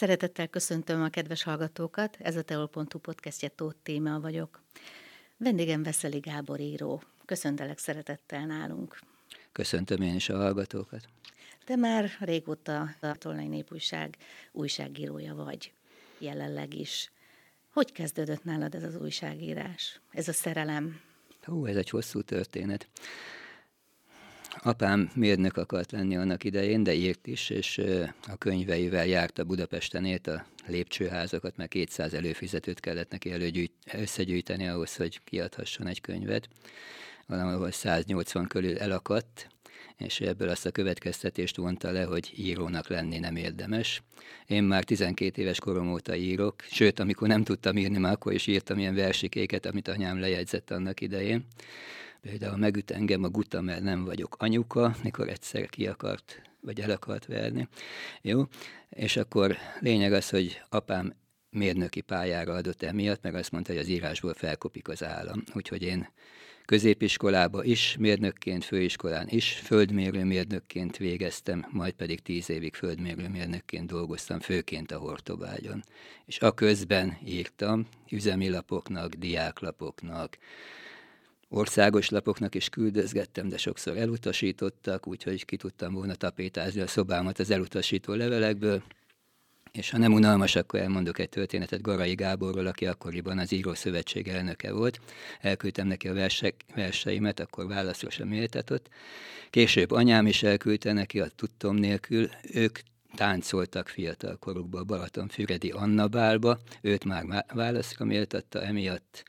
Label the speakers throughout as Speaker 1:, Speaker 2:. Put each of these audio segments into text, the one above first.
Speaker 1: Szeretettel köszöntöm a kedves hallgatókat, ez a teol.hu podcastje Tóth Téma vagyok. Vendégem Veszeli Gábor író. Köszöntelek szeretettel nálunk.
Speaker 2: Köszöntöm én is a hallgatókat.
Speaker 1: Te már régóta a Tolnai Népújság újságírója vagy, jelenleg is. Hogy kezdődött nálad ez az újságírás, ez a szerelem?
Speaker 2: Hú, ez egy hosszú történet. Apám mérnök akart lenni annak idején, de írt is, és a könyveivel járta Budapesten ért a lépcsőházakat, mert 200 előfizetőt kellett neki előgyűjt, összegyűjteni ahhoz, hogy kiadhasson egy könyvet. Valahol 180 körül elakadt, és ebből azt a következtetést vonta le, hogy írónak lenni nem érdemes. Én már 12 éves korom óta írok, sőt, amikor nem tudtam írni, már akkor is írtam ilyen versikéket, amit anyám lejegyzett annak idején. Például megüt engem a guta, mert nem vagyok anyuka, mikor egyszer ki akart, vagy el akart verni. Jó? És akkor lényeg az, hogy apám mérnöki pályára adott emiatt, meg azt mondta, hogy az írásból felkopik az állam. Úgyhogy én középiskolába is mérnökként, főiskolán is földmérő mérnökként végeztem, majd pedig tíz évig földmérő mérnökként dolgoztam, főként a Hortobágyon. És a közben írtam üzemi lapoknak, diáklapoknak, országos lapoknak is küldözgettem, de sokszor elutasítottak, úgyhogy ki tudtam volna tapétázni a szobámat az elutasító levelekből. És ha nem unalmas, akkor elmondok egy történetet Garai Gáborról, aki akkoriban az Író Szövetség elnöke volt. Elküldtem neki a versek, verseimet, akkor válaszra sem méltatott. Később anyám is elküldte neki, a tudtom nélkül. Ők táncoltak fiatal korukban a Balatonfüredi Anna Bálba, őt már válaszra méltatta, emiatt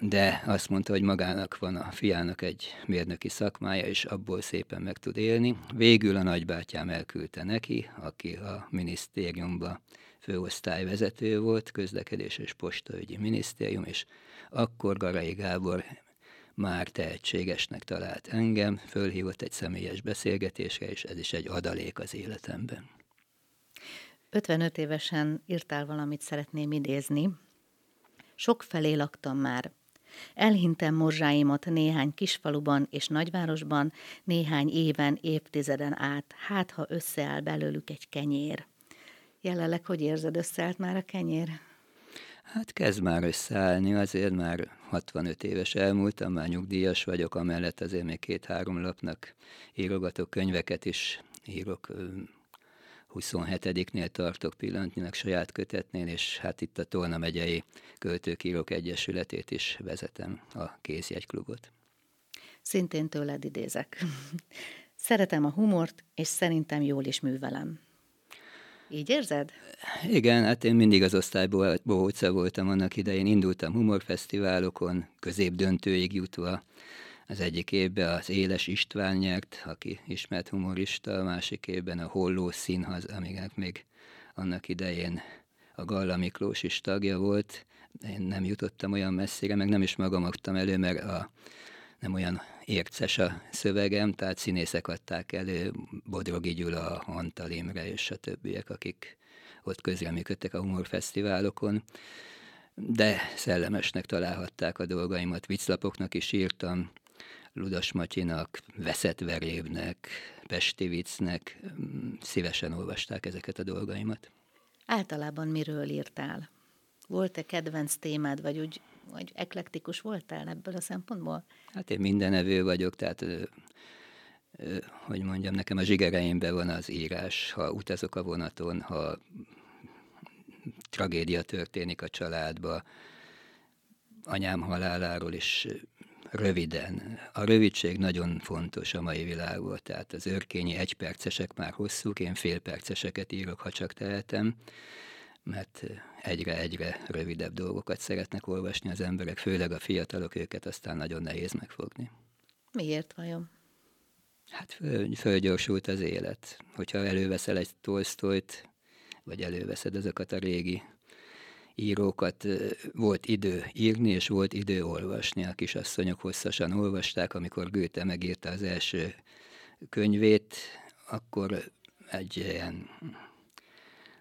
Speaker 2: de azt mondta, hogy magának van a fiának egy mérnöki szakmája, és abból szépen meg tud élni. Végül a nagybátyám elküldte neki, aki a minisztériumba főosztályvezető volt, közlekedés és postaügyi minisztérium, és akkor Garai Gábor már tehetségesnek talált engem, fölhívott egy személyes beszélgetésre, és ez is egy adalék az életemben.
Speaker 1: 55 évesen írtál valamit, szeretném idézni. Sok felé laktam már, Elhintem morzsáimat néhány kisfaluban és nagyvárosban, néhány éven, évtizeden át, hát ha összeáll belőlük egy kenyér. Jelenleg hogy érzed, összeállt már a kenyér?
Speaker 2: Hát kezd már összeállni, azért már 65 éves elmúltam, már nyugdíjas vagyok, amellett azért még két-három lapnak írogatok könyveket is, írok 27-nél tartok pillanatnyilag saját kötetnél, és hát itt a Tolna megyei Költőkírók Egyesületét is vezetem, a kézjegyklubot.
Speaker 1: Szintén tőled idézek. Szeretem a humort, és szerintem jól is művelem. Így érzed?
Speaker 2: Igen, hát én mindig az osztályból bohóca voltam annak idején. Indultam humorfesztiválokon, középdöntőig jutva az egyik évben az Éles István nyert, aki ismert humorista, a másik évben a Holló Színhaz, amíg hát még annak idején a Galla Miklós is tagja volt. Én nem jutottam olyan messzire, meg nem is magam adtam elő, mert a, nem olyan érces a szövegem, tehát színészek adták elő, Bodrogi Gyula, Antal Imre és a többiek, akik ott közreműködtek a humorfesztiválokon de szellemesnek találhatták a dolgaimat, viclapoknak is írtam, Ludas Matyinak, Veszett Verévnek, Pesti Viccnek mm, szívesen olvasták ezeket a dolgaimat.
Speaker 1: Általában miről írtál? Volt-e kedvenc témád, vagy úgy vagy eklektikus voltál ebből a szempontból?
Speaker 2: Hát én mindenevő vagyok, tehát hogy mondjam, nekem a zsigereimben van az írás, ha utazok a vonaton, ha tragédia történik a családba, anyám haláláról is röviden. A rövidség nagyon fontos a mai világban, tehát az örkényi egypercesek már hosszúk, én félperceseket írok, ha csak tehetem, mert egyre-egyre rövidebb dolgokat szeretnek olvasni az emberek, főleg a fiatalok, őket aztán nagyon nehéz megfogni.
Speaker 1: Miért vajon?
Speaker 2: Hát föl, fölgyorsult az élet. Hogyha előveszel egy Tolstoyt, vagy előveszed ezeket a régi írókat volt idő írni, és volt idő olvasni. A kisasszonyok hosszasan olvasták, amikor Goethe megírta az első könyvét, akkor egy ilyen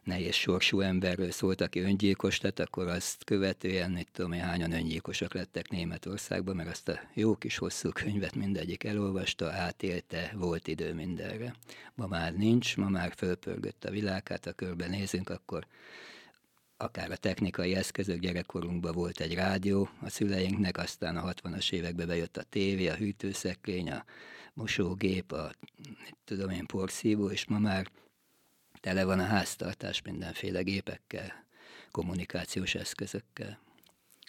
Speaker 2: nehéz sorsú emberről szólt, aki öngyilkos lett, akkor azt követően, mit tudom én, hányan öngyilkosok lettek Németországban, mert azt a jó kis hosszú könyvet mindegyik elolvasta, átélte, volt idő mindenre. Ma már nincs, ma már fölpörgött a világ, hát ha körben nézünk, akkor akár a technikai eszközök, gyerekkorunkban volt egy rádió a szüleinknek, aztán a 60-as években bejött a tévé, a hűtőszekrény, a mosógép, a tudom én, porszívó, és ma már tele van a háztartás mindenféle gépekkel, kommunikációs eszközökkel.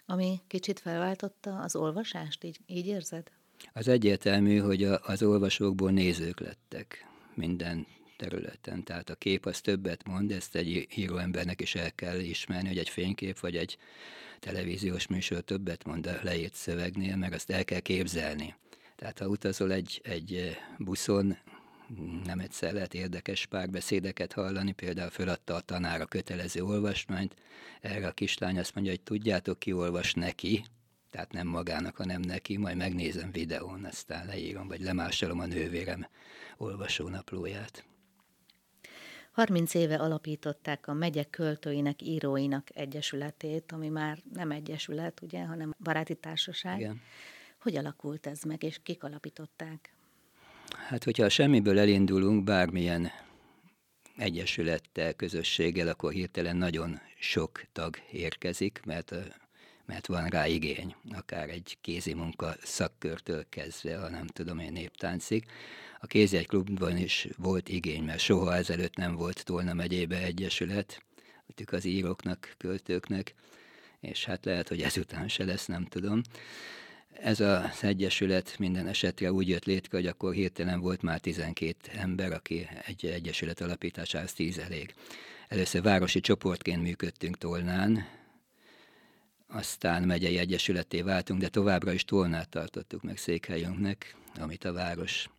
Speaker 1: Ami kicsit felváltotta az olvasást, így, így érzed?
Speaker 2: Az egyértelmű, hogy a, az olvasókból nézők lettek minden területen. Tehát a kép az többet mond, ezt egy íróembernek is el kell ismerni, hogy egy fénykép vagy egy televíziós műsor többet mond a leírt szövegnél, meg azt el kell képzelni. Tehát ha utazol egy, egy buszon, nem egyszer lehet érdekes párbeszédeket hallani, például föladta a tanár a kötelező olvasmányt, erre a kislány azt mondja, hogy tudjátok, ki olvas neki, tehát nem magának, hanem neki, majd megnézem videón, aztán leírom, vagy lemásolom a nővérem olvasónaplóját.
Speaker 1: 30 éve alapították a megye költőinek, íróinak egyesületét, ami már nem egyesület, ugye, hanem baráti társaság. Igen. Hogy alakult ez meg, és kik alapították?
Speaker 2: Hát, hogyha a semmiből elindulunk bármilyen egyesülettel, közösséggel, akkor hirtelen nagyon sok tag érkezik, mert, mert van rá igény, akár egy kézi munka szakkörtől kezdve, ha nem tudom én néptáncig. A kézjegy klubban is volt igény, mert soha ezelőtt nem volt Tolna megyébe egyesület, ők az íróknak, költőknek, és hát lehet, hogy ezután se lesz, nem tudom. Ez az egyesület minden esetre úgy jött létre, hogy akkor hirtelen volt már 12 ember, aki egy egyesület alapításához 10 elég. Először városi csoportként működtünk Tolnán, aztán megyei egyesületé váltunk, de továbbra is Tolnát tartottuk meg székhelyünknek, amit a város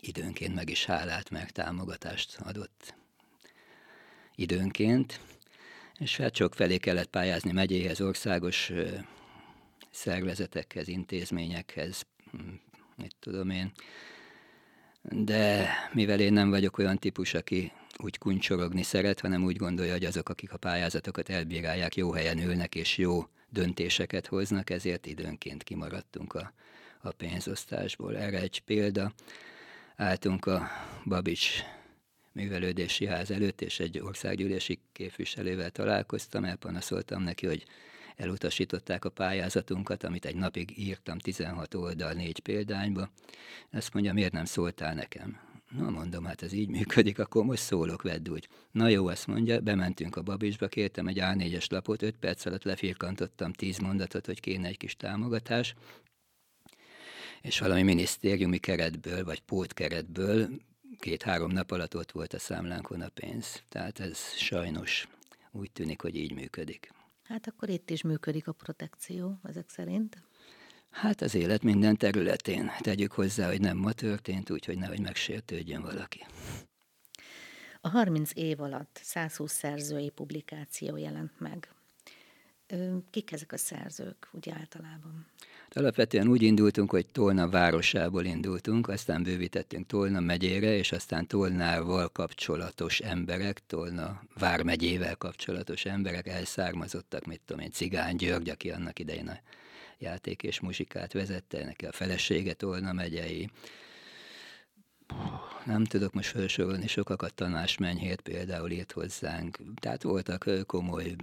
Speaker 2: időnként meg is hálált, meg támogatást adott időnként, és hát sok felé kellett pályázni megyéhez, országos szervezetekhez, intézményekhez, mit tudom én. De mivel én nem vagyok olyan típus, aki úgy kuncsorogni szeret, hanem úgy gondolja, hogy azok, akik a pályázatokat elbírálják, jó helyen ülnek és jó döntéseket hoznak, ezért időnként kimaradtunk a, a pénzosztásból. Erre egy példa. Álltunk a Babics művelődési ház előtt, és egy országgyűlési képviselővel találkoztam, elpanaszoltam neki, hogy elutasították a pályázatunkat, amit egy napig írtam 16 oldal négy példányba. Azt mondja, miért nem szóltál nekem? Na mondom, hát ez így működik, akkor most szólok, vedd úgy. Na jó, azt mondja, bementünk a Babisba, kértem egy A4-es lapot, 5 perc alatt lefirkantottam 10 mondatot, hogy kéne egy kis támogatás, és valami minisztériumi keretből, vagy pótkeretből két-három nap alatt ott volt a számlánkon a pénz. Tehát ez sajnos úgy tűnik, hogy így működik.
Speaker 1: Hát akkor itt is működik a protekció, ezek szerint.
Speaker 2: Hát az élet minden területén. Tegyük hozzá, hogy nem ma történt, úgyhogy nehogy megsértődjön valaki.
Speaker 1: A 30 év alatt 120 szerzői publikáció jelent meg. Kik ezek a szerzők, úgy általában?
Speaker 2: Alapvetően úgy indultunk, hogy Tolna városából indultunk, aztán bővítettünk Tolna megyére, és aztán Tolnával kapcsolatos emberek, Tolna vármegyével kapcsolatos emberek elszármazottak, mit tudom én, Cigány György, aki annak idején a játék és muzsikát vezette, neki a felesége Tolna megyei, nem tudok most felsorolni sokakat, Tanás Menyhért például írt hozzánk. Tehát voltak komoly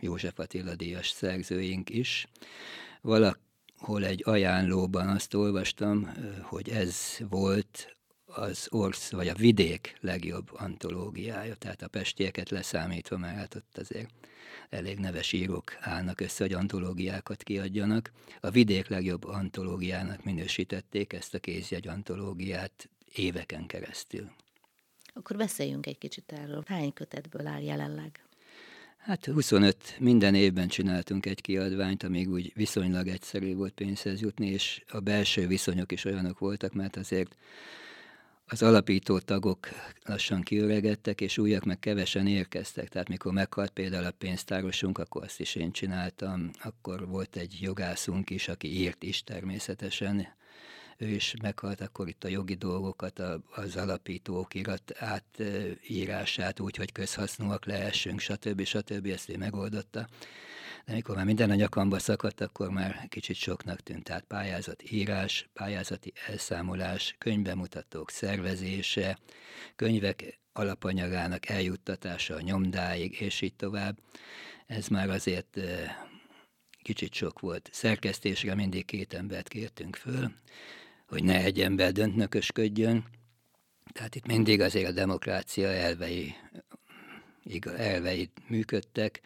Speaker 2: József Attila díjas szerzőink is. Valak, hol egy ajánlóban azt olvastam, hogy ez volt az orsz, vagy a vidék legjobb antológiája, tehát a pestieket leszámítva, mert hát ott azért elég neves írók állnak össze, hogy antológiákat kiadjanak. A vidék legjobb antológiának minősítették ezt a kézjegy antológiát éveken keresztül.
Speaker 1: Akkor beszéljünk egy kicsit erről. Hány kötetből áll jelenleg?
Speaker 2: Hát 25, minden évben csináltunk egy kiadványt, amíg úgy viszonylag egyszerű volt pénzhez jutni, és a belső viszonyok is olyanok voltak, mert azért az alapító tagok lassan kiöregedtek, és újak meg kevesen érkeztek. Tehát mikor meghalt például a pénztárosunk, akkor azt is én csináltam. Akkor volt egy jogászunk is, aki írt is természetesen. ő is meghalt, akkor itt a jogi dolgokat, az alapító okirat átírását úgy, hogy közhasznúak lehessünk, stb. stb. ezt ő megoldotta. De amikor már minden a nyakamba szakadt, akkor már kicsit soknak tűnt. Tehát pályázat írás, pályázati elszámolás, könyvbemutatók szervezése, könyvek alapanyagának eljuttatása a nyomdáig, és így tovább. Ez már azért kicsit sok volt. Szerkesztésre mindig két embert kértünk föl, hogy ne egy ember döntnökösködjön. Tehát itt mindig azért a demokrácia elvei, elvei működtek,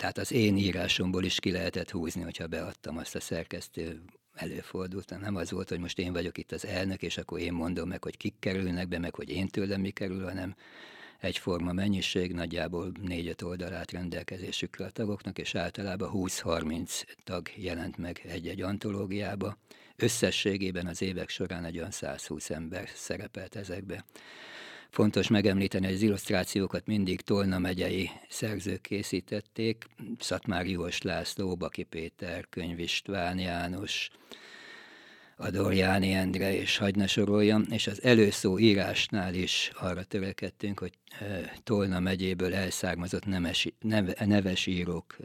Speaker 2: tehát az én írásomból is ki lehetett húzni, hogyha beadtam azt a szerkesztő előfordult. Nem az volt, hogy most én vagyok itt az elnök, és akkor én mondom meg, hogy kik kerülnek be, meg hogy én tőlem mi kerül, hanem egyforma mennyiség, nagyjából 4-5 oldalát rendelkezésükre a tagoknak, és általában 20-30 tag jelent meg egy-egy antológiába. Összességében az évek során egy olyan 120 ember szerepelt ezekbe. Fontos megemlíteni, hogy az illusztrációkat mindig Tolna megyei szerzők készítették, Szatmári Jós László, Baki Péter, Könyv István János, Adorjáni Endre, és hagy ne soroljam, és az előszó írásnál is arra törekedtünk, hogy Tolna megyéből elszármazott nemes, neve, neves írók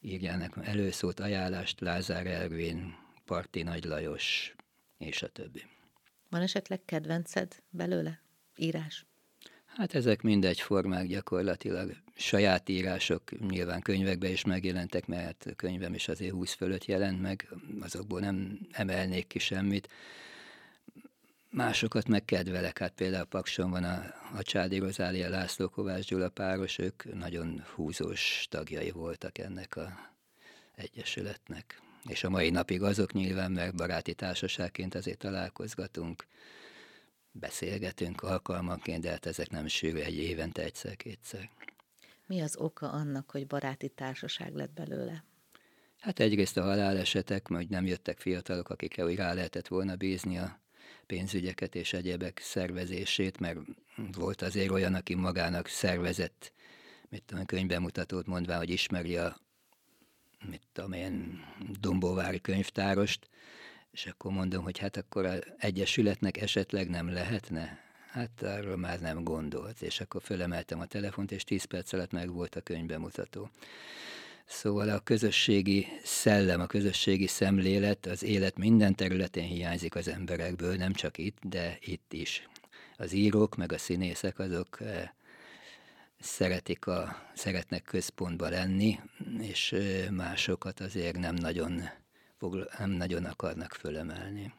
Speaker 2: írjának előszót, ajánlást, Lázár Ervin, Parti Nagy Lajos, és a többi.
Speaker 1: Van esetleg kedvenced belőle? Írás?
Speaker 2: Hát ezek mindegy formák gyakorlatilag. Saját írások nyilván könyvekbe is megjelentek, mert könyvem is azért 20 fölött jelent meg, azokból nem emelnék ki semmit. Másokat megkedvelek, hát például Pakson van a, a Csádi Rozália László Kovács Gyula páros, ők nagyon húzós tagjai voltak ennek a egyesületnek és a mai napig azok nyilván, mert baráti társaságként azért találkozgatunk, beszélgetünk alkalmanként, de hát ezek nem sűrű egy évente egyszer-kétszer.
Speaker 1: Mi az oka annak, hogy baráti társaság lett belőle?
Speaker 2: Hát egyrészt a halálesetek, hogy nem jöttek fiatalok, akikre úgy rá lehetett volna bízni a pénzügyeket és egyebek szervezését, mert volt azért olyan, aki magának szervezett, mit tudom, könyvbemutatót mondva, hogy ismeri a mit tudom én, Dombóvári könyvtárost, és akkor mondom, hogy hát akkor az Egyesületnek esetleg nem lehetne? Hát arról már nem gondolt, és akkor fölemeltem a telefont, és 10 perc alatt meg volt a könyvbemutató. Szóval a közösségi szellem, a közösségi szemlélet az élet minden területén hiányzik az emberekből, nem csak itt, de itt is. Az írók meg a színészek azok eh, szeretik a, szeretnek központba lenni, és másokat azért nem nagyon, nem nagyon akarnak fölemelni.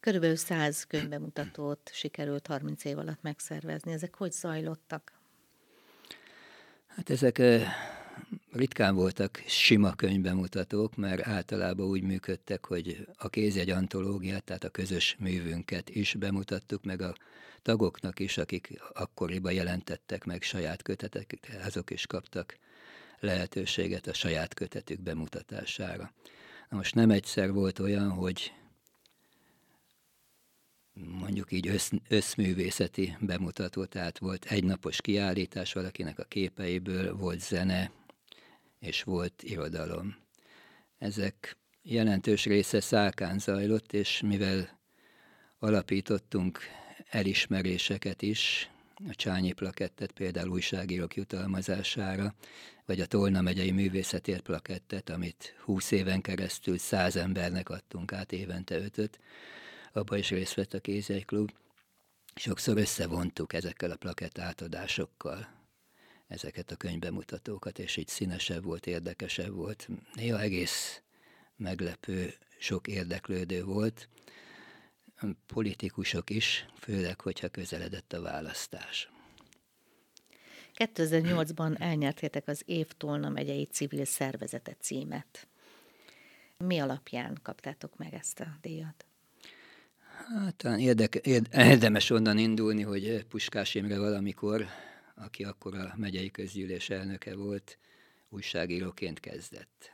Speaker 1: Körülbelül száz könyvbemutatót sikerült 30 év alatt megszervezni. Ezek hogy zajlottak?
Speaker 2: Hát ezek ritkán voltak sima könyvbemutatók, mert általában úgy működtek, hogy a kézjegy antológiát, tehát a közös művünket is bemutattuk, meg a tagoknak is, akik akkoriban jelentettek meg saját kötetek, azok is kaptak lehetőséget a saját kötetük bemutatására. Na most nem egyszer volt olyan, hogy mondjuk így össz, összművészeti bemutató, tehát volt egynapos kiállítás valakinek a képeiből, volt zene, és volt irodalom. Ezek jelentős része szálkán zajlott, és mivel alapítottunk elismeréseket is, a Csányi plakettet például újságírók jutalmazására, vagy a Tolna megyei művészetért plakettet, amit 20 éven keresztül száz embernek adtunk át évente ötöt, abba is részt vett a Kézjegyklub. Sokszor összevontuk ezekkel a plakett átadásokkal ezeket a könyvbemutatókat, és így színesebb volt, érdekesebb volt. Néha egész meglepő, sok érdeklődő volt, politikusok is, főleg, hogyha közeledett a választás.
Speaker 1: 2008-ban elnyertétek az Év Tolna megyei civil szervezete címet. Mi alapján kaptátok meg ezt a díjat?
Speaker 2: Hát talán érdeke, érdemes onnan indulni, hogy Puskás Imre valamikor, aki akkor a megyei közgyűlés elnöke volt, újságíróként kezdett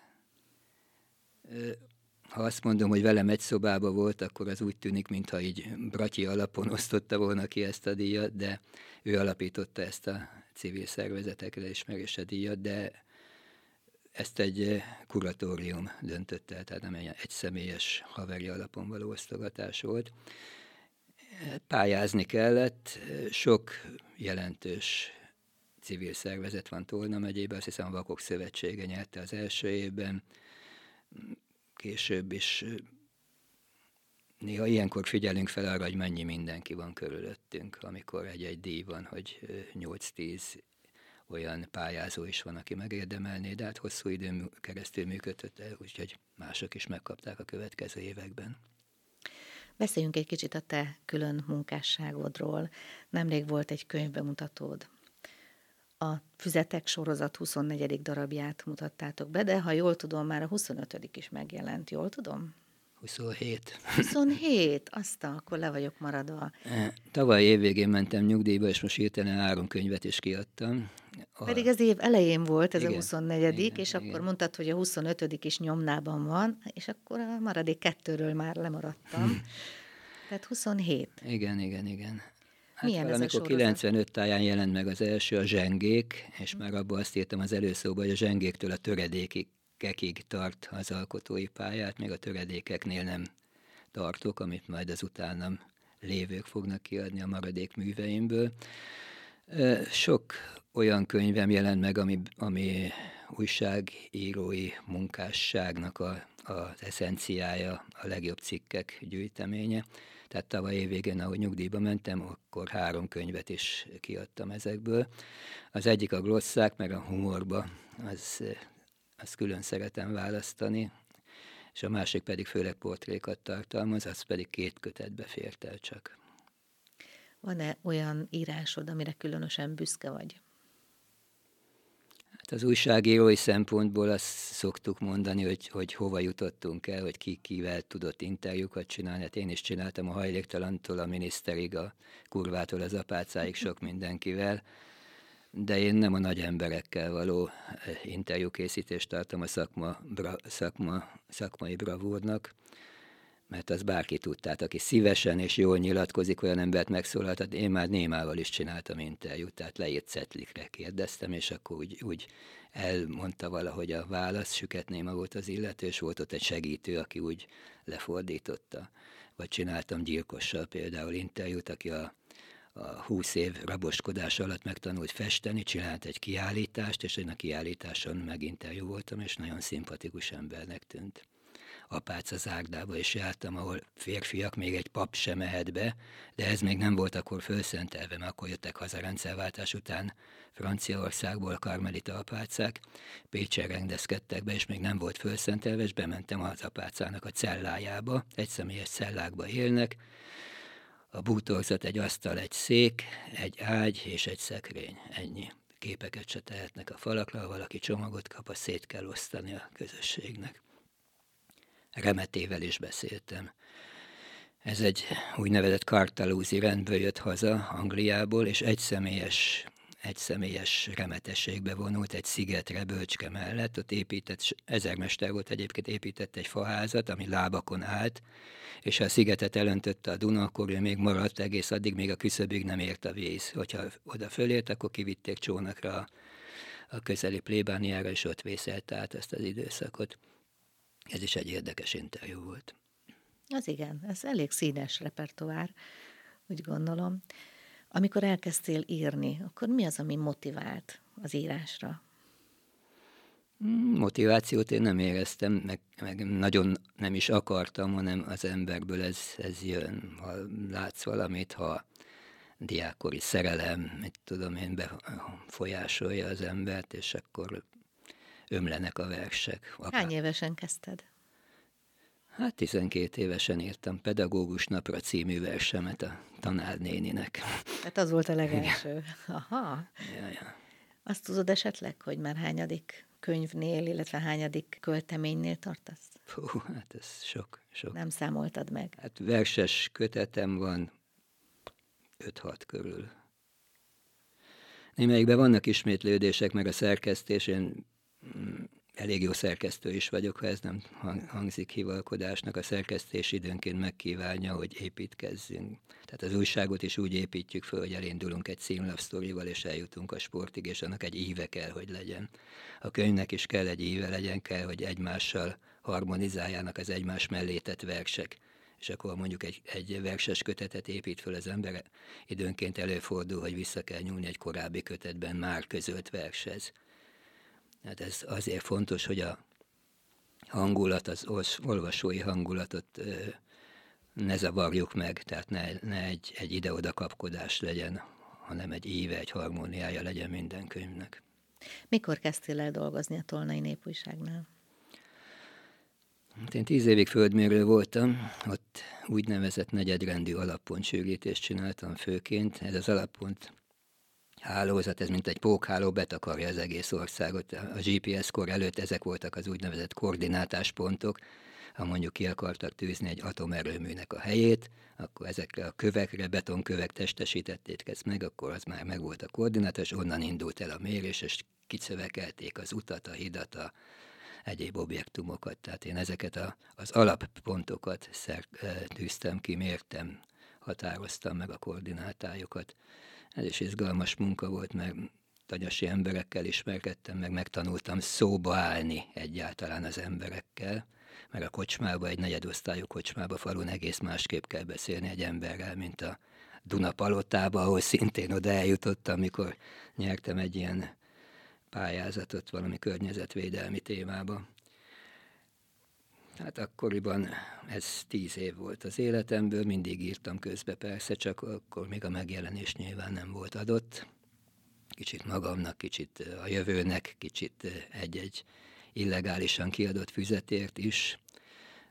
Speaker 2: ha azt mondom, hogy velem egy szobába volt, akkor az úgy tűnik, mintha így Bratyi alapon osztotta volna ki ezt a díjat, de ő alapította ezt a civil szervezetekre ismerése díjat, de ezt egy kuratórium döntött el, tehát nem egy, egy személyes haveri alapon való osztogatás volt. Pályázni kellett, sok jelentős civil szervezet van Tolna megyében, azt hiszem a Vakok Szövetsége nyerte az első évben, később is néha ilyenkor figyelünk fel arra, hogy mennyi mindenki van körülöttünk, amikor egy-egy díj van, hogy 8-10 olyan pályázó is van, aki megérdemelné, de hát hosszú időn keresztül működött el, úgyhogy mások is megkapták a következő években.
Speaker 1: Beszéljünk egy kicsit a te külön munkásságodról. Nemrég volt egy könyvbemutatód. A Füzetek sorozat 24. darabját mutattátok be, de ha jól tudom, már a 25. is megjelent, jól tudom?
Speaker 2: 27.
Speaker 1: 27? Azt akkor le vagyok maradva.
Speaker 2: E, tavaly évvégén mentem nyugdíjba, és most hirtelen három könyvet is kiadtam.
Speaker 1: A... Pedig az év elején volt ez igen, a 24 igen, és igen. akkor mondtad, hogy a 25 is nyomnában van, és akkor a maradék kettőről már lemaradtam. Hm. Tehát 27.
Speaker 2: Igen, igen, igen.
Speaker 1: Hát Milyen
Speaker 2: ez a 95 táján jelent meg az első, a zsengék, és már abban azt írtam az előszóban, hogy a zsengéktől a töredékig töredékekig tart az alkotói pályát, még a töredékeknél nem tartok, amit majd az utánam lévők fognak kiadni a maradék műveimből. Sok olyan könyvem jelent meg, ami, ami újságírói munkásságnak a, az eszenciája, a legjobb cikkek gyűjteménye. Tehát tavaly évvégén, ahogy nyugdíjba mentem, akkor három könyvet is kiadtam ezekből. Az egyik a glosszák, meg a humorba, az azt külön szeretem választani, és a másik pedig főleg portrékat tartalmaz, az pedig két kötetbe fért el csak.
Speaker 1: Van-e olyan írásod, amire különösen büszke vagy?
Speaker 2: Hát az újságírói szempontból azt szoktuk mondani, hogy, hogy hova jutottunk el, hogy ki kivel tudott interjúkat csinálni. Hát én is csináltam a hajléktalantól a miniszterig, a kurvától az apácáig sok mindenkivel de én nem a nagy emberekkel való eh, interjúkészítést tartom a szakma, bra, szakma, szakmai bravúrnak, mert az bárki tud. Aki szívesen és jól nyilatkozik, olyan embert megszólaltat. Én már Némával is csináltam interjút, tehát leírt cetlikre kérdeztem, és akkor úgy, úgy elmondta valahogy a válasz, Süket Néma volt az illető, és volt ott egy segítő, aki úgy lefordította. Vagy csináltam gyilkossal például interjút, aki a a 20 év raboskodás alatt megtanult festeni, csinált egy kiállítást, és én a kiállításon megint jó voltam, és nagyon szimpatikus embernek tűnt. Apáca zárdába is jártam, ahol férfiak, még egy pap sem mehet be, de ez még nem volt akkor fölszentelve, mert akkor jöttek haza rendszerváltás után Franciaországból karmelita apácák, Pécsen rendezkedtek be, és még nem volt fölszentelve, és bementem az apácának a cellájába, egy személyes cellákba élnek, a bútorzat egy asztal, egy szék, egy ágy és egy szekrény. Ennyi. Képeket se tehetnek a falakra, ha valaki csomagot kap, azt szét kell osztani a közösségnek. Remetével is beszéltem. Ez egy úgynevezett kartalúzi rendből jött haza Angliából, és egy személyes egy személyes remetességbe vonult egy szigetre bölcske mellett, ott épített, ezermester volt egyébként, épített egy faházat, ami lábakon állt, és ha a szigetet elöntötte a Duna, akkor ő még maradt egész addig, még a küszöbig nem ért a víz. Hogyha oda fölért, akkor kivitték csónakra a, a közeli plébániára, és ott vészelt át ezt az időszakot. Ez is egy érdekes interjú volt.
Speaker 1: Az igen, ez elég színes repertoár, úgy gondolom. Amikor elkezdtél írni, akkor mi az, ami motivált az írásra?
Speaker 2: Motivációt én nem éreztem, meg, meg nagyon nem is akartam, hanem az emberből ez, ez jön. Ha látsz valamit, ha diákori szerelem, mit tudom én, befolyásolja az embert, és akkor ömlenek a versek.
Speaker 1: Apá. Hány évesen kezdted?
Speaker 2: Hát 12 évesen írtam Pedagógus Napra című versemet a tanárnéninek.
Speaker 1: Hát az volt a legelső. Aha.
Speaker 2: Ja, ja.
Speaker 1: Azt tudod esetleg, hogy már hányadik könyvnél, illetve hányadik költeménynél tartasz?
Speaker 2: Hú, hát ez sok, sok.
Speaker 1: Nem számoltad meg?
Speaker 2: Hát verses kötetem van 5-6 körül. Némelyikben vannak ismétlődések, meg a szerkesztés, én mm, elég jó szerkesztő is vagyok, ha ez nem hangzik hivalkodásnak. A szerkesztés időnként megkívánja, hogy építkezzünk. Tehát az újságot is úgy építjük föl, hogy elindulunk egy címlapsztorival, és eljutunk a sportig, és annak egy íve kell, hogy legyen. A könyvnek is kell egy íve legyen, kell, hogy egymással harmonizáljának az egymás mellé tett versek és akkor mondjuk egy, egy verses kötetet épít föl az ember, időnként előfordul, hogy vissza kell nyúlni egy korábbi kötetben már közölt vershez. Hát ez azért fontos, hogy a hangulat, az olvasói hangulatot ne zavarjuk meg, tehát ne, ne egy, egy ide-oda kapkodás legyen, hanem egy íve, egy harmóniája legyen minden könyvnek.
Speaker 1: Mikor kezdtél el dolgozni a Tolnai Népújságnál?
Speaker 2: Hát én tíz évig földmérő voltam, ott úgynevezett negyedrendű alappontsűrítést csináltam főként. Ez az alappont hálózat, ez mint egy pókháló, betakarja az egész országot. A GPS kor előtt ezek voltak az úgynevezett koordinátáspontok, ha mondjuk ki akartak tűzni egy atomerőműnek a helyét, akkor ezekre a kövekre, betonkövek testesítették ezt meg, akkor az már megvolt a koordinátás, és onnan indult el a mérés, és kicövekelték az utat, a hidat, a egyéb objektumokat. Tehát én ezeket a, az alappontokat szer, tűztem ki, mértem, határoztam meg a koordinátájukat. Ez is izgalmas munka volt, mert tanyasi emberekkel ismerkedtem, meg megtanultam szóba állni egyáltalán az emberekkel, mert a kocsmába, egy negyedosztályú kocsmába falun egész másképp kell beszélni egy emberrel, mint a Duna palotába, ahol szintén oda eljutottam, amikor nyertem egy ilyen pályázatot valami környezetvédelmi témába. Hát akkoriban ez tíz év volt az életemből, mindig írtam közbe persze, csak akkor még a megjelenés nyilván nem volt adott. Kicsit magamnak, kicsit a jövőnek, kicsit egy-egy illegálisan kiadott füzetért is,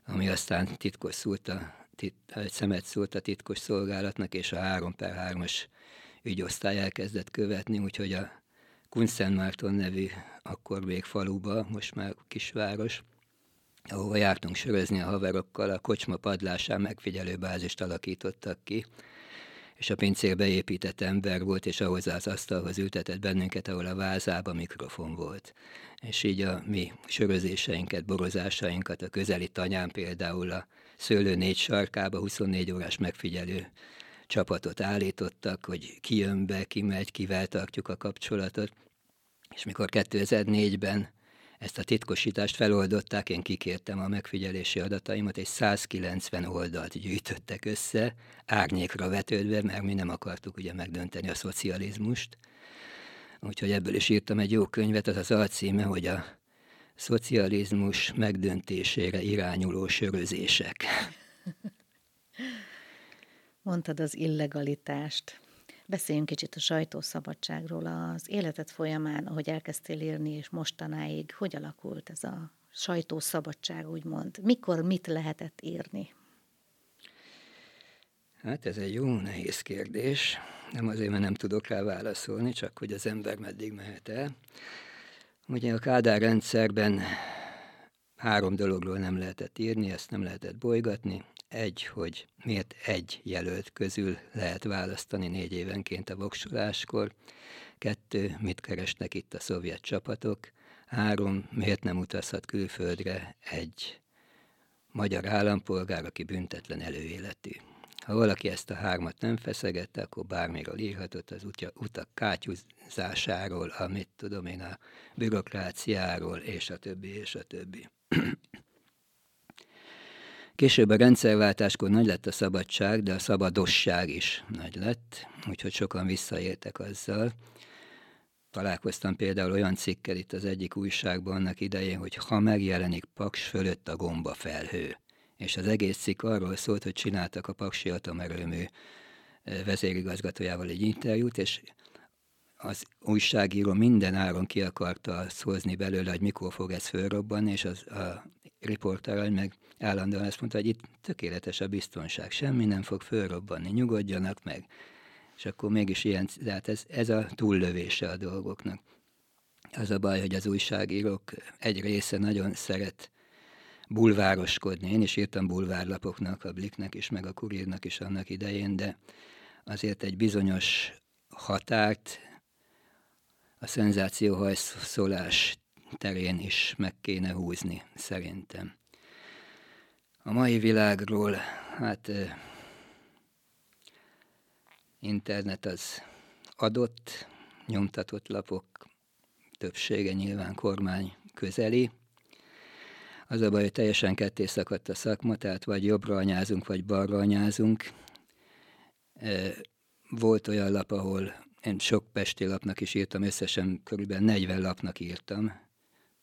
Speaker 2: ami aztán titkos szólt a, tit, szemet szólt a titkos szolgálatnak, és a 3 per 3-as ügyosztály elkezdett követni, úgyhogy a Kunszentmárton nevű akkor még faluba, most már kisváros, ahova jártunk sörözni a haverokkal, a kocsma padlásán megfigyelő bázist alakítottak ki, és a pincér beépített ember volt, és ahhoz az asztalhoz ültetett bennünket, ahol a vázába mikrofon volt. És így a mi sörözéseinket, borozásainkat, a közeli tanyán például a szőlő négy sarkába 24 órás megfigyelő csapatot állítottak, hogy ki jön be, ki megy, kivel tartjuk a kapcsolatot. És mikor 2004-ben ezt a titkosítást feloldották, én kikértem a megfigyelési adataimat, és 190 oldalt gyűjtöttek össze, árnyékra vetődve, mert mi nem akartuk ugye megdönteni a szocializmust. Úgyhogy ebből is írtam egy jó könyvet, az az alcíme, hogy a szocializmus megdöntésére irányuló sörözések.
Speaker 1: Mondtad az illegalitást. Beszéljünk kicsit a sajtószabadságról. Az életed folyamán, ahogy elkezdtél írni, és mostanáig, hogy alakult ez a sajtószabadság, úgymond? Mikor mit lehetett írni?
Speaker 2: Hát ez egy jó, nehéz kérdés. Nem azért, mert nem tudok rá válaszolni, csak hogy az ember meddig mehet el. Ugye a Kádár rendszerben három dologról nem lehetett írni, ezt nem lehetett bolygatni. Egy, hogy miért egy jelölt közül lehet választani négy évenként a voksoláskor. Kettő, mit keresnek itt a szovjet csapatok. Három, miért nem utazhat külföldre egy magyar állampolgár, aki büntetlen előéletű. Ha valaki ezt a hármat nem feszegette, akkor bármiről írhatott az utya, utak kátyúzásáról, amit tudom én, a bürokráciáról, és a többi, és a többi. Később a rendszerváltáskor nagy lett a szabadság, de a szabadosság is nagy lett, úgyhogy sokan visszaéltek azzal. Találkoztam például olyan cikkel itt az egyik újságban annak idején, hogy ha megjelenik Paks fölött a gomba felhő. És az egész cikk arról szólt, hogy csináltak a Paksi atomerőmű vezérigazgatójával egy interjút, és az újságíró minden áron ki akarta hozni belőle, hogy mikor fog ez fölrobbanni, és az, a riporter meg állandóan azt mondta, hogy itt tökéletes a biztonság, semmi nem fog fölrobbanni, nyugodjanak meg. És akkor mégis ilyen, tehát ez, ez a túllövése a dolgoknak. Az a baj, hogy az újságírók egy része nagyon szeret bulvároskodni. Én is írtam bulvárlapoknak, a Bliknek is, meg a Kurírnak is annak idején, de azért egy bizonyos határt a szenzációhajszolás terén is meg kéne húzni, szerintem. A mai világról, hát internet az adott, nyomtatott lapok többsége nyilván kormány közeli. Az a baj, hogy teljesen ketté szakadt a szakma, tehát vagy jobbra anyázunk, vagy balra anyázunk. Volt olyan lap, ahol én sok pesti lapnak is írtam, összesen körülbelül 40 lapnak írtam,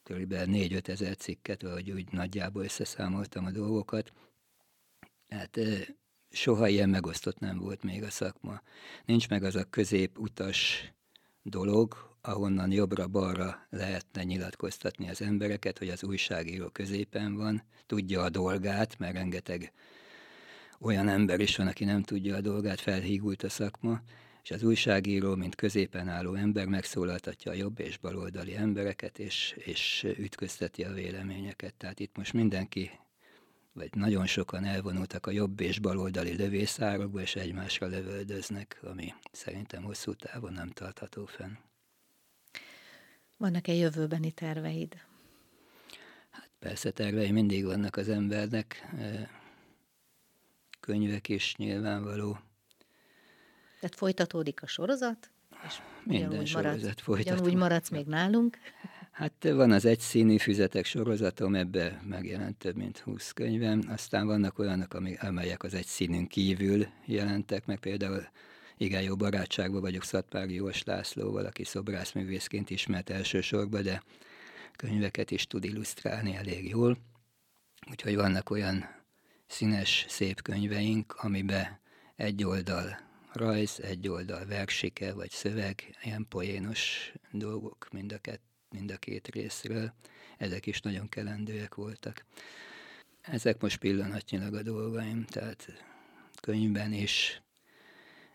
Speaker 2: körülbelül 4-5 ezer cikket, vagy úgy nagyjából összeszámoltam a dolgokat. Hát soha ilyen megosztott nem volt még a szakma. Nincs meg az a középutas dolog, ahonnan jobbra-balra lehetne nyilatkoztatni az embereket, hogy az újságíró középen van, tudja a dolgát, mert rengeteg olyan ember is van, aki nem tudja a dolgát, felhígult a szakma, és az újságíró, mint középen álló ember megszólaltatja a jobb és baloldali embereket, és, és ütközteti a véleményeket. Tehát itt most mindenki, vagy nagyon sokan elvonultak a jobb és baloldali lövészárokba, és egymásra lövöldöznek, ami szerintem hosszú távon nem tartható fenn.
Speaker 1: Vannak-e jövőbeni terveid?
Speaker 2: Hát persze tervei mindig vannak az embernek, könyvek is nyilvánvaló,
Speaker 1: tehát folytatódik a sorozat,
Speaker 2: és Minden sorozat maradsz, folytatódik.
Speaker 1: Úgy maradsz még nálunk.
Speaker 2: Hát van az egyszínű füzetek sorozatom, ebbe megjelent több mint 20 könyvem, aztán vannak olyanok, amelyek az egyszínűn kívül jelentek, meg például igen jó barátságban vagyok Szatpári Jós Lászlóval, aki szobrászművészként ismert elsősorban, de könyveket is tud illusztrálni elég jól. Úgyhogy vannak olyan színes, szép könyveink, amiben egy oldal rajz, egy oldal versike vagy szöveg, ilyen poénos dolgok mind a, két, mind a két részről. Ezek is nagyon kelendőek voltak. Ezek most pillanatnyilag a dolgaim, tehát könyvben is,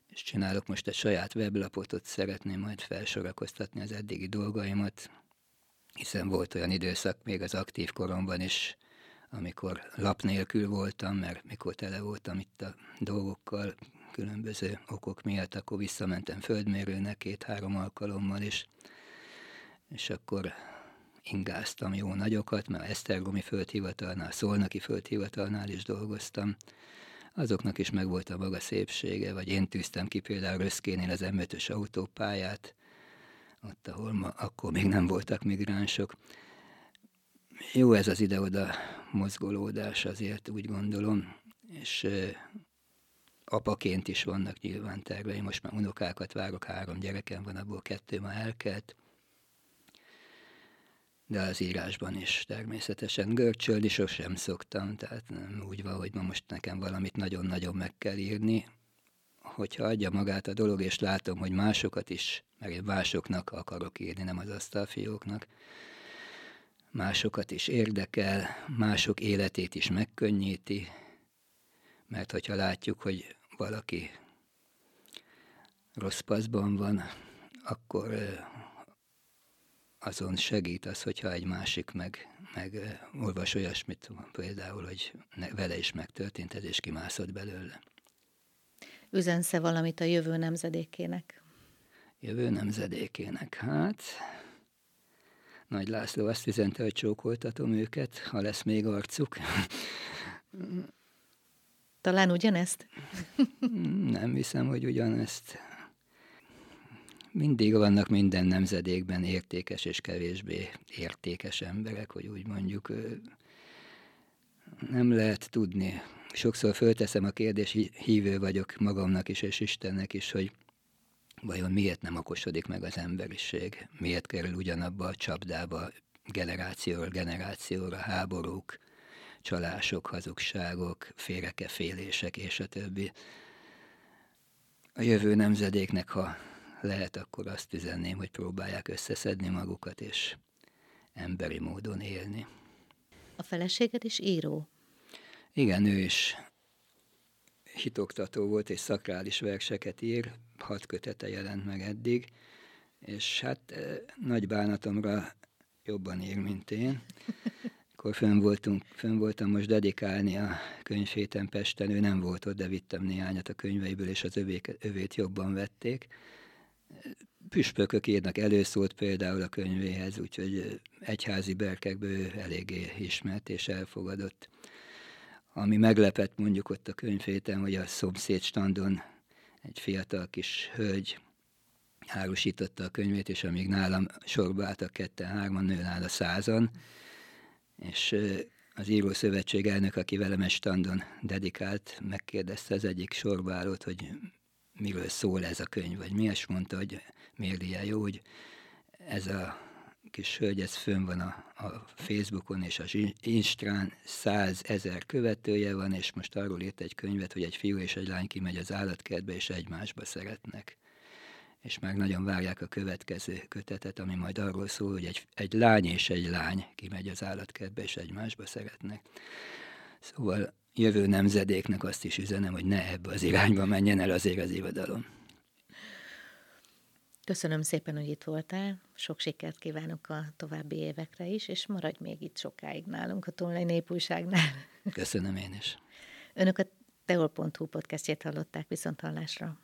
Speaker 2: és csinálok most egy saját weblapot, ott szeretném majd felsorakoztatni az eddigi dolgaimat, hiszen volt olyan időszak még az aktív koromban is, amikor lap nélkül voltam, mert mikor tele voltam itt a dolgokkal, különböző okok miatt, akkor visszamentem földmérőnek két-három alkalommal is, és akkor ingáztam jó nagyokat, mert Esztergomi földhivatalnál, Szolnoki földhivatalnál is dolgoztam. Azoknak is megvolt a maga szépsége, vagy én tűztem ki például Röszkénél az m autópályát, ott, ahol ma, akkor még nem voltak migránsok. Jó ez az ide-oda mozgolódás azért, úgy gondolom, és apaként is vannak nyilván terveim, most már unokákat várok, három gyerekem van, abból kettő ma elkelt, de az írásban is természetesen. Görcsölni sosem szoktam, tehát nem úgy van, hogy ma most nekem valamit nagyon-nagyon meg kell írni. Hogyha adja magát a dolog, és látom, hogy másokat is, mert én másoknak akarok írni, nem az asztalfióknak, másokat is érdekel, mások életét is megkönnyíti, mert hogyha látjuk, hogy valaki rossz paszban van, akkor azon segít az, hogyha egy másik meg, meg olvas olyasmit, például, hogy vele is megtörtént ez, és kimászott belőle.
Speaker 1: Üzensze valamit a jövő nemzedékének?
Speaker 2: Jövő nemzedékének, hát... Nagy László azt üzente, hogy csókoltatom őket, ha lesz még arcuk.
Speaker 1: Talán ugyanezt?
Speaker 2: Nem hiszem, hogy ugyanezt. Mindig vannak minden nemzedékben értékes és kevésbé értékes emberek, hogy úgy mondjuk nem lehet tudni. Sokszor fölteszem a kérdést, hívő vagyok magamnak is és Istennek is, hogy vajon miért nem okosodik meg az emberiség? Miért kerül ugyanabba a csapdába generációról generációra háborúk, csalások, hazugságok, félrekefélések és a többi. A jövő nemzedéknek, ha lehet, akkor azt üzenném, hogy próbálják összeszedni magukat, és emberi módon élni.
Speaker 1: A feleséged is író?
Speaker 2: Igen, ő is hitoktató volt, és szakrális verseket ír, hat kötete jelent meg eddig, és hát eh, nagy bánatomra jobban ír, mint én akkor fönn, voltunk, fönn voltam most dedikálni a könyvhéten Pesten, ő nem volt ott, de vittem néhányat a könyveiből, és az övék, övét jobban vették. püspökök írnak előszót például a könyvéhez, úgyhogy egyházi berkekből eléggé ismert és elfogadott. Ami meglepett mondjuk ott a könyvhéten, hogy a szomszéd standon egy fiatal kis hölgy árusította a könyvét, és amíg nálam sorba álltak ketten-hárman, nő nála százan, és az Író Szövetség elnök, aki velem standon dedikált, megkérdezte az egyik sorba állót, hogy miről szól ez a könyv, vagy mi, és mondta, hogy miért ilyen jó, hogy ez a kis hölgy, ez fönn van a, a Facebookon és az Instrán, százezer követője van, és most arról írt egy könyvet, hogy egy fiú és egy lány kimegy az állatkertbe, és egymásba szeretnek. És már nagyon várják a következő kötetet, ami majd arról szól, hogy egy, egy lány és egy lány kimegy az állatkertbe, és egymásba szeretnek. Szóval jövő nemzedéknek azt is üzenem, hogy ne ebbe az irányba menjen el azért az irodalom.
Speaker 1: Köszönöm szépen, hogy itt voltál. Sok sikert kívánok a további évekre is, és maradj még itt sokáig nálunk a Tonlai Népújságnál.
Speaker 2: Köszönöm én is.
Speaker 1: Önök a teol.hu podcastjét hallották viszont hallásra.